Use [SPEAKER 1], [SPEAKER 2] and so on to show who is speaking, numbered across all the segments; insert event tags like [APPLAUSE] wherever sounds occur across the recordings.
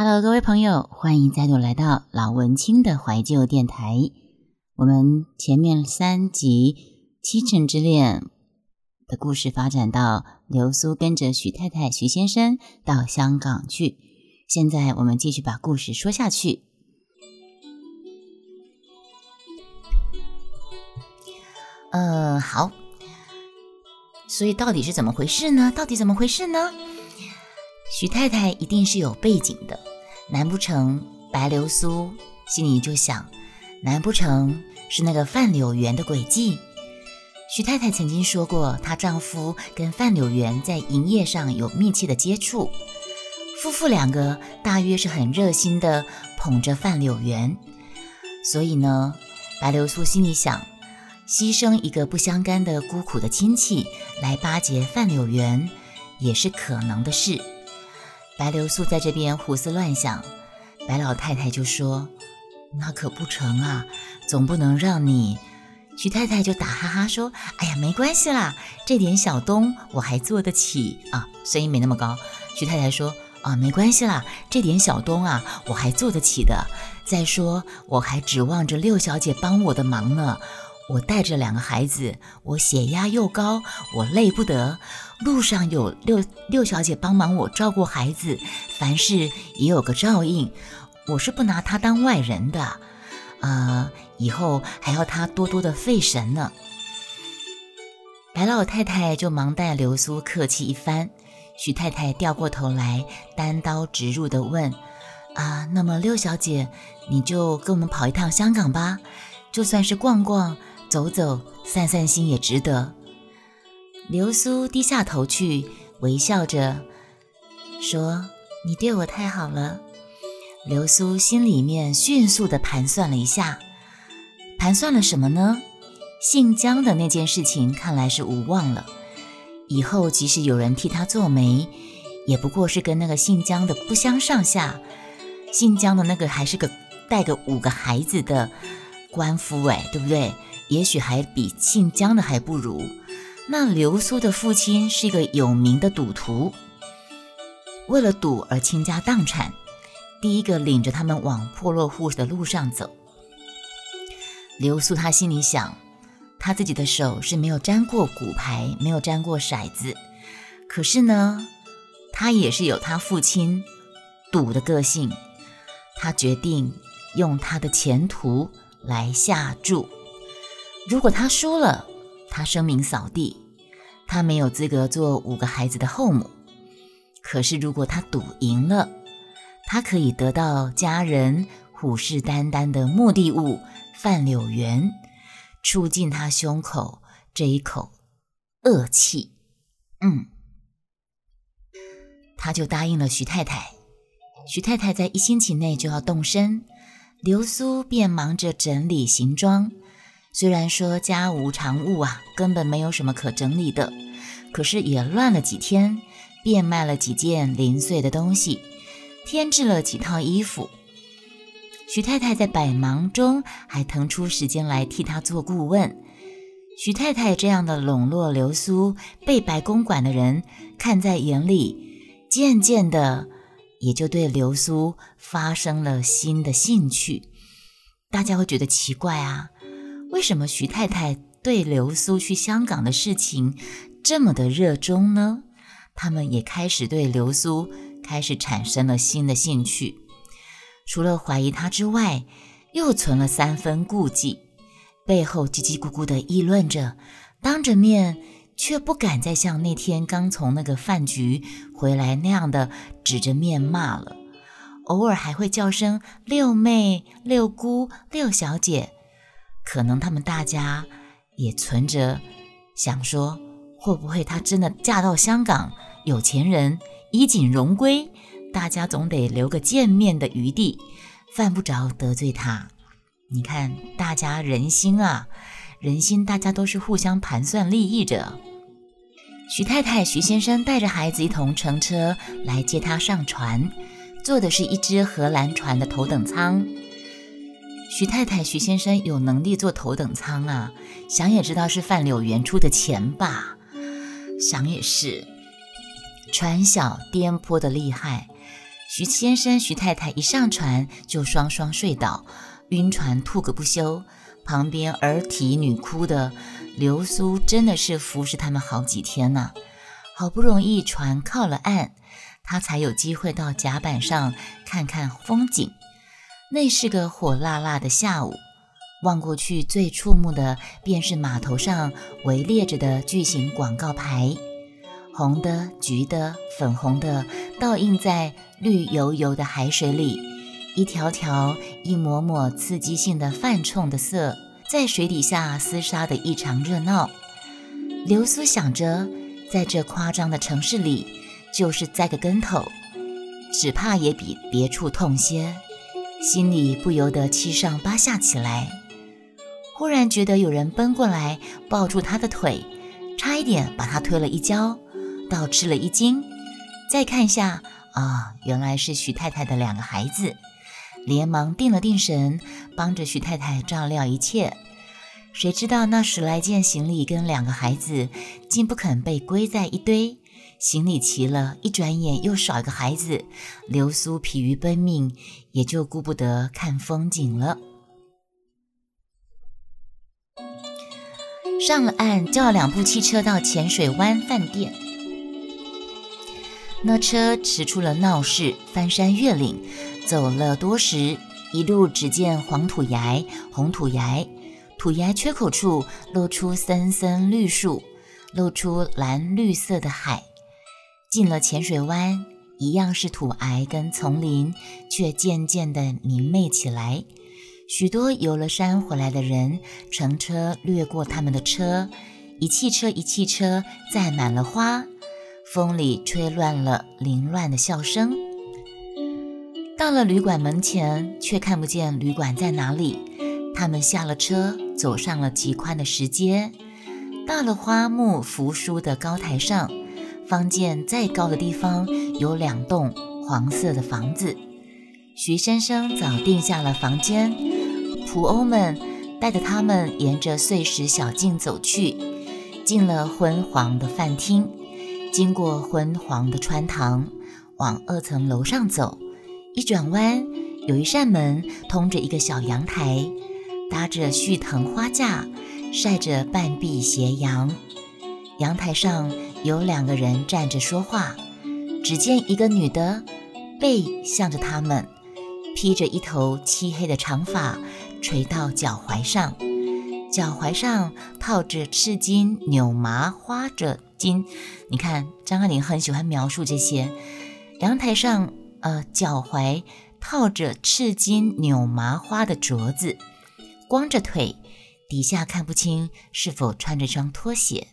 [SPEAKER 1] Hello，各位朋友，欢迎再度来到老文青的怀旧电台。我们前面三集《七成之恋》的故事发展到流苏跟着许太太、许先生到香港去。现在我们继续把故事说下去。呃，好。所以到底是怎么回事呢？到底怎么回事呢？徐太太一定是有背景的，难不成白流苏心里就想，难不成是那个范柳园的诡计？徐太太曾经说过，她丈夫跟范柳园在营业上有密切的接触，夫妇两个大约是很热心的捧着范柳园，所以呢，白流苏心里想。牺牲一个不相干的孤苦的亲戚来巴结范柳园，也是可能的事。白流苏在这边胡思乱想，白老太太就说：“那可不成啊，总不能让你。”徐太太就打哈哈说：“哎呀，没关系啦，这点小东我还做得起啊。”声音没那么高。徐太太说：“啊，没关系啦，这点小东啊，我还做得起的。再说，我还指望着六小姐帮我的忙呢。”我带着两个孩子，我血压又高，我累不得。路上有六六小姐帮忙我照顾孩子，凡事也有个照应。我是不拿她当外人的，啊，以后还要她多多的费神呢。白老太太就忙带流苏客气一番，徐太太掉过头来，单刀直入的问：“啊，那么六小姐，你就跟我们跑一趟香港吧，就算是逛逛。”走走散散心也值得。流苏低下头去，微笑着说：“你对我太好了。”流苏心里面迅速地盘算了一下，盘算了什么呢？姓江的那件事情看来是无望了。以后即使有人替他做媒，也不过是跟那个姓江的不相上下。姓江的那个还是个带个五个孩子的官夫，哎，对不对？也许还比姓姜的还不如。那流苏的父亲是一个有名的赌徒，为了赌而倾家荡产，第一个领着他们往破落户的路上走。流苏他心里想，他自己的手是没有沾过骨牌，没有沾过骰子，可是呢，他也是有他父亲赌的个性。他决定用他的前途来下注。如果他输了，他声名扫地，他没有资格做五个孩子的后母。可是如果他赌赢了，他可以得到家人虎视眈眈的目的物范柳园，出进他胸口这一口恶气。嗯，他就答应了徐太太。徐太太在一星期内就要动身，流苏便忙着整理行装。虽然说家无常物啊，根本没有什么可整理的，可是也乱了几天，变卖了几件零碎的东西，添置了几套衣服。徐太太在百忙中还腾出时间来替他做顾问。徐太太这样的笼络流苏，被白公馆的人看在眼里，渐渐的也就对流苏发生了新的兴趣。大家会觉得奇怪啊。为什么徐太太对流苏去香港的事情这么的热衷呢？他们也开始对流苏开始产生了新的兴趣，除了怀疑她之外，又存了三分顾忌，背后叽叽咕咕的议论着，当着面却不敢再像那天刚从那个饭局回来那样的指着面骂了，偶尔还会叫声六妹、六姑、六小姐。可能他们大家也存着想说，会不会她真的嫁到香港，有钱人衣锦荣归，大家总得留个见面的余地，犯不着得罪她。你看，大家人心啊，人心，大家都是互相盘算利益着。徐太太、徐先生带着孩子一同乘车来接她上船，坐的是一只荷兰船的头等舱。徐太太、徐先生有能力坐头等舱啊，想也知道是范柳原出的钱吧？想也是，船小颠簸的厉害，徐先生、徐太太一上船就双双睡倒，晕船吐个不休。旁边儿啼女哭的流苏真的是服侍他们好几天呢。好不容易船靠了岸，他才有机会到甲板上看看风景。那是个火辣辣的下午，望过去最触目的便是码头上围列着的巨型广告牌，红的、橘的、粉红的，倒映在绿油油的海水里，一条条、一抹抹刺激性的泛冲的色，在水底下厮杀的异常热闹。流苏想着，在这夸张的城市里，就是栽个跟头，只怕也比别处痛些。心里不由得七上八下起来，忽然觉得有人奔过来抱住他的腿，差一点把他推了一跤，倒吃了一惊。再看一下，啊，原来是徐太太的两个孩子，连忙定了定神，帮着徐太太照料一切。谁知道那十来件行李跟两个孩子，竟不肯被归在一堆。行李齐了，一转眼又少一个孩子。流苏疲于奔命，也就顾不得看风景了。上了岸，叫了两部汽车到浅水湾饭店。那车驰出了闹市，翻山越岭，走了多时，一路只见黄土崖、红土崖，土崖缺口处露出森森绿树，露出蓝绿色的海。进了浅水湾，一样是土崖跟丛林，却渐渐的明媚起来。许多游了山回来的人乘车掠过他们的车，一汽车一汽车载满了花，风里吹乱了凌乱的笑声。到了旅馆门前，却看不见旅馆在哪里。他们下了车，走上了极宽的石阶，到了花木扶疏的高台上。方见再高的地方有两栋黄色的房子，徐先生早定下了房间。仆欧们带着他们沿着碎石小径走去，进了昏黄的饭厅，经过昏黄的穿堂，往二层楼上走。一转弯，有一扇门通着一个小阳台，搭着絮藤花架，晒着半壁斜阳。阳台上。有两个人站着说话，只见一个女的背向着他们，披着一头漆黑的长发垂到脚踝上，脚踝上套着赤金纽麻花着巾。你看张爱玲很喜欢描述这些。阳台上，呃，脚踝套着赤金纽麻花的镯子，光着腿，底下看不清是否穿着双拖鞋。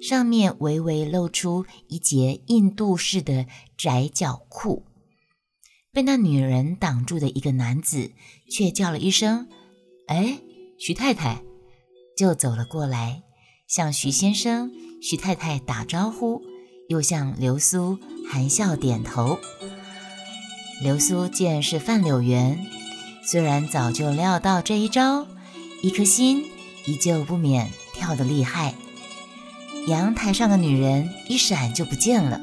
[SPEAKER 1] 上面微微露出一截印度式的窄脚裤，被那女人挡住的一个男子却叫了一声：“哎，徐太太！”就走了过来，向徐先生、徐太太打招呼，又向流苏含笑点头。流苏见是范柳园，虽然早就料到这一招，一颗心依旧不免跳得厉害。阳台上的女人一闪就不见了。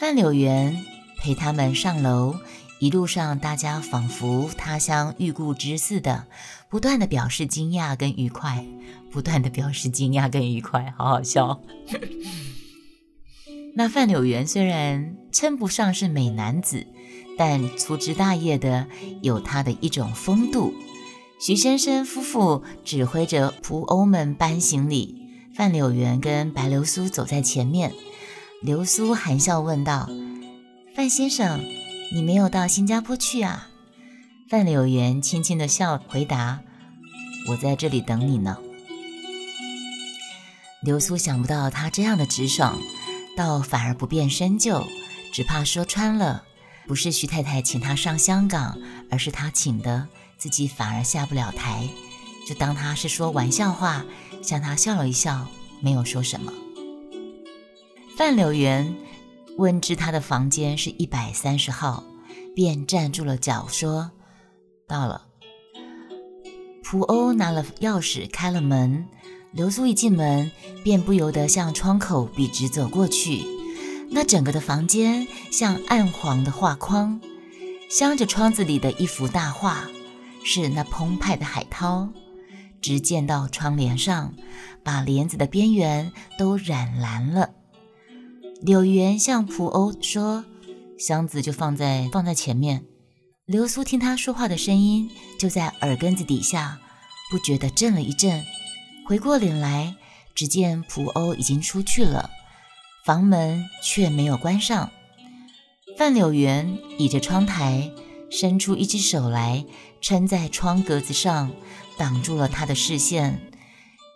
[SPEAKER 1] 范柳园陪他们上楼，一路上大家仿佛他乡遇故知似的，不断的表示惊讶跟愉快，不断的表示惊讶跟愉快，好好笑。[LAUGHS] 那范柳园虽然称不上是美男子，但粗枝大叶的，有他的一种风度。徐先生夫妇指挥着仆欧们搬行李。范柳园跟白流苏走在前面，流苏含笑问道：“范先生，你没有到新加坡去啊？”范柳园轻轻的笑回答：“我在这里等你呢。”流苏想不到他这样的直爽，倒反而不便深究，只怕说穿了，不是徐太太请他上香港，而是他请的，自己反而下不了台，就当他是说玩笑话。向他笑了一笑，没有说什么。范柳园问知他的房间是一百三十号，便站住了脚，说：“到了。”蒲欧拿了钥匙开了门，流苏一进门，便不由得向窗口笔直走过去。那整个的房间像暗黄的画框，镶着窗子里的一幅大画，是那澎湃的海涛，直溅到窗帘上，把帘子的边缘都染蓝了。柳原向蒲欧说：“箱子就放在放在前面。”流苏听他说话的声音就在耳根子底下，不觉得震了一震，回过脸来，只见蒲欧已经出去了。房门却没有关上。范柳园倚着窗台，伸出一只手来撑在窗格子上，挡住了他的视线，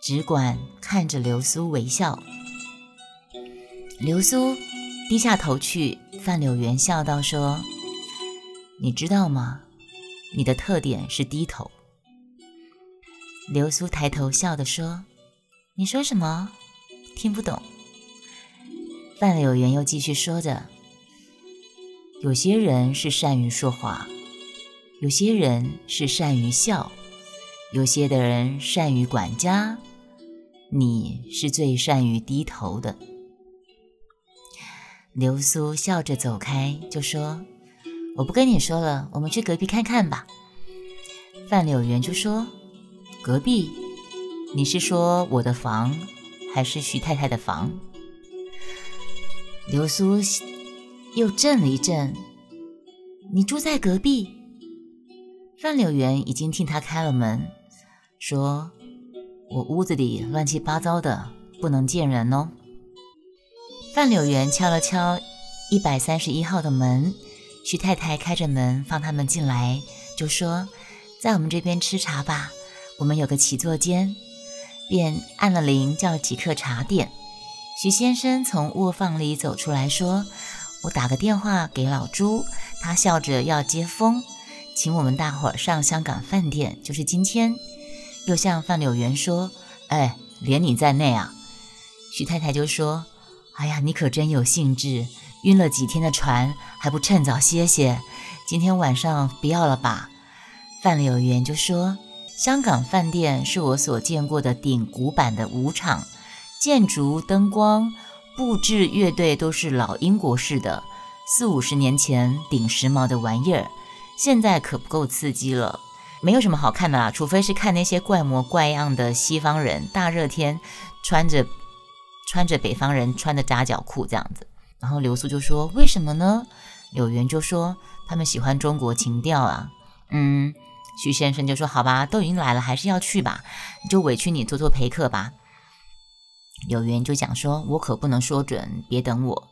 [SPEAKER 1] 只管看着流苏微笑。流苏低下头去，范柳原笑道：“说，你知道吗？你的特点是低头。”流苏抬头笑的说：“你说什么？听不懂。”范柳原又继续说着：“有些人是善于说话，有些人是善于笑，有些的人善于管家，你是最善于低头的。”流苏笑着走开，就说：“我不跟你说了，我们去隔壁看看吧。”范柳园就说：“隔壁？你是说我的房，还是徐太太的房？”流苏又震了一震。你住在隔壁？范柳园已经替他开了门，说：“我屋子里乱七八糟的，不能见人哦。”范柳园敲了敲一百三十一号的门，徐太太开着门放他们进来，就说：“在我们这边吃茶吧，我们有个起坐间。”便按了铃，叫了几客茶点。徐先生从卧房里走出来，说：“我打个电话给老朱，他笑着要接风，请我们大伙儿上香港饭店，就是今天。”又向范柳园说：“哎，连你在内啊。”徐太太就说：“哎呀，你可真有兴致，晕了几天的船还不趁早歇歇？今天晚上不要了吧？”范柳园就说：“香港饭店是我所见过的顶古板的舞场。”建筑、灯光、布置、乐队都是老英国式的，四五十年前顶时髦的玩意儿，现在可不够刺激了，没有什么好看的啦，除非是看那些怪模怪样的西方人，大热天穿着穿着北方人穿的扎脚裤这样子。然后刘苏就说：“为什么呢？”柳原就说：“他们喜欢中国情调啊。”嗯，徐先生就说：“好吧，都已经来了，还是要去吧，就委屈你做做陪客吧。”有缘就讲说：“我可不能说准，别等我。”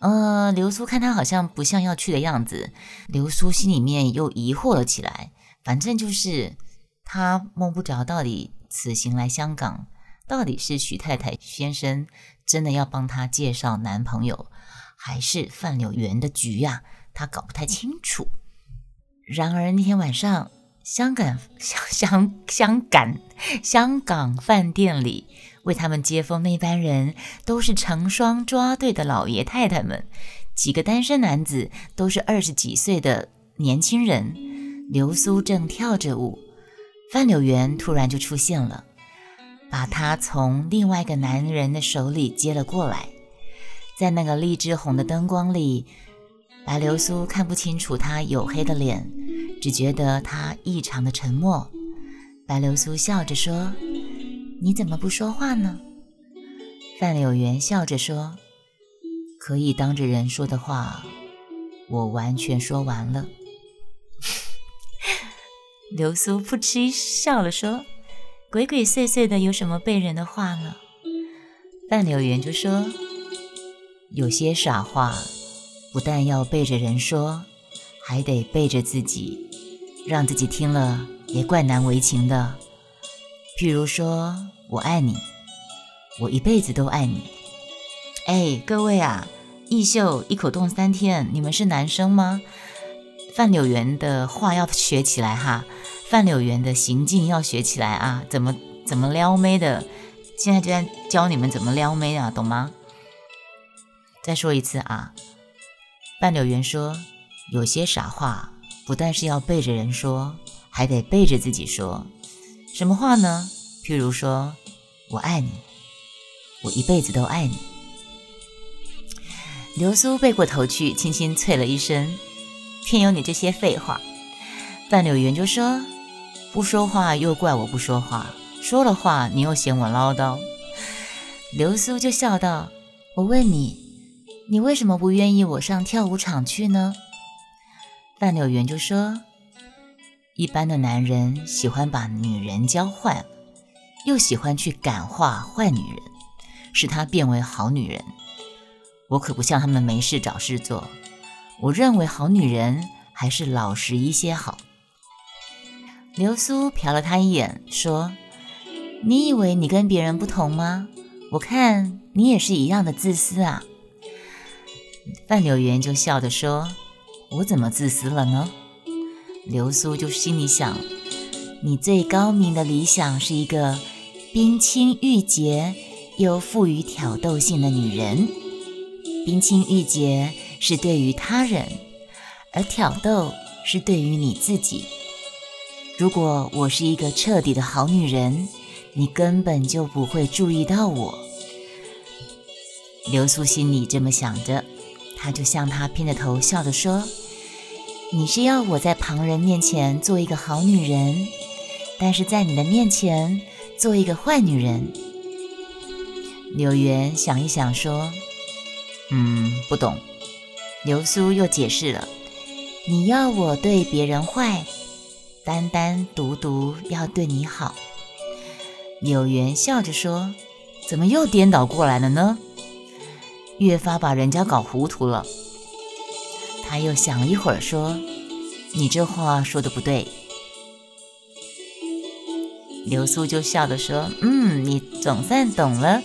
[SPEAKER 1] 呃，流苏看他好像不像要去的样子，流苏心里面又疑惑了起来。反正就是他摸不着到底此行来香港，到底是徐太太先生真的要帮他介绍男朋友，还是范柳园的局呀？他搞不太清楚。然而那天晚上，香港香 [LAUGHS] 香香港 [LAUGHS] 香港饭店里。为他们接风那班人都是成双抓对的老爷太太们，几个单身男子都是二十几岁的年轻人。流苏正跳着舞，范柳园突然就出现了，把他从另外一个男人的手里接了过来。在那个荔枝红的灯光里，白流苏看不清楚他黝黑的脸，只觉得他异常的沉默。白流苏笑着说。你怎么不说话呢？范柳园笑着说：“可以当着人说的话，我完全说完了。[LAUGHS] ”流苏扑哧笑了，说：“鬼鬼祟祟的，有什么背人的话呢？”范柳园就说：“有些傻话，不但要背着人说，还得背着自己，让自己听了也怪难为情的。”譬如说，我爱你，我一辈子都爱你。哎，各位啊，艺秀一口冻三天，你们是男生吗？范柳园的话要学起来哈，范柳园的行径要学起来啊，怎么怎么撩妹的？现在就在教你们怎么撩妹啊，懂吗？再说一次啊，范柳园说，有些傻话不但是要背着人说，还得背着自己说。什么话呢？譬如说，我爱你，我一辈子都爱你。流苏背过头去，轻轻啐了一声：“偏有你这些废话。”范柳原就说：“不说话又怪我不说话，说了话你又嫌我唠叨。”流苏就笑道：“我问你，你为什么不愿意我上跳舞场去呢？”范柳原就说：“一般的男人喜欢把女人教坏了，又喜欢去感化坏女人，使她变为好女人。我可不像他们没事找事做。我认为好女人还是老实一些好。”流苏瞟了他一眼，说：“你以为你跟别人不同吗？”我看你也是一样的自私啊！范柳原就笑着说：“我怎么自私了呢？”流苏就心里想：“你最高明的理想是一个冰清玉洁又富于挑逗性的女人。冰清玉洁是对于他人，而挑逗是对于你自己。如果我是一个彻底的好女人。”你根本就不会注意到我。流苏心里这么想着，他就向他偏着头笑着说：“你是要我在旁人面前做一个好女人，但是在你的面前做一个坏女人。”柳原想一想说：“嗯，不懂。”流苏又解释了：“你要我对别人坏，单单独独要对你好。”柳原笑着说：“怎么又颠倒过来了呢？越发把人家搞糊涂了。”他又想了一会儿，说：“你这话说的不对。”流苏就笑着说：“嗯，你总算懂了。”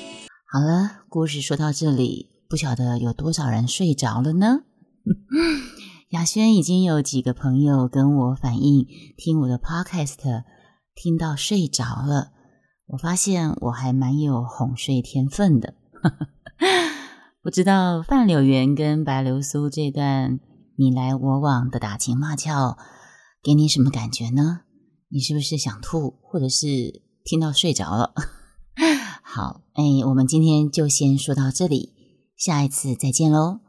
[SPEAKER 1] 好了，故事说到这里，不晓得有多少人睡着了呢？[LAUGHS] 雅轩已经有几个朋友跟我反映，听我的 podcast 听到睡着了。我发现我还蛮有哄睡天分的，[LAUGHS] 不知道范柳原跟白流苏这段你来我往的打情骂俏，给你什么感觉呢？你是不是想吐，或者是听到睡着了？[LAUGHS] 好，哎，我们今天就先说到这里，下一次再见喽。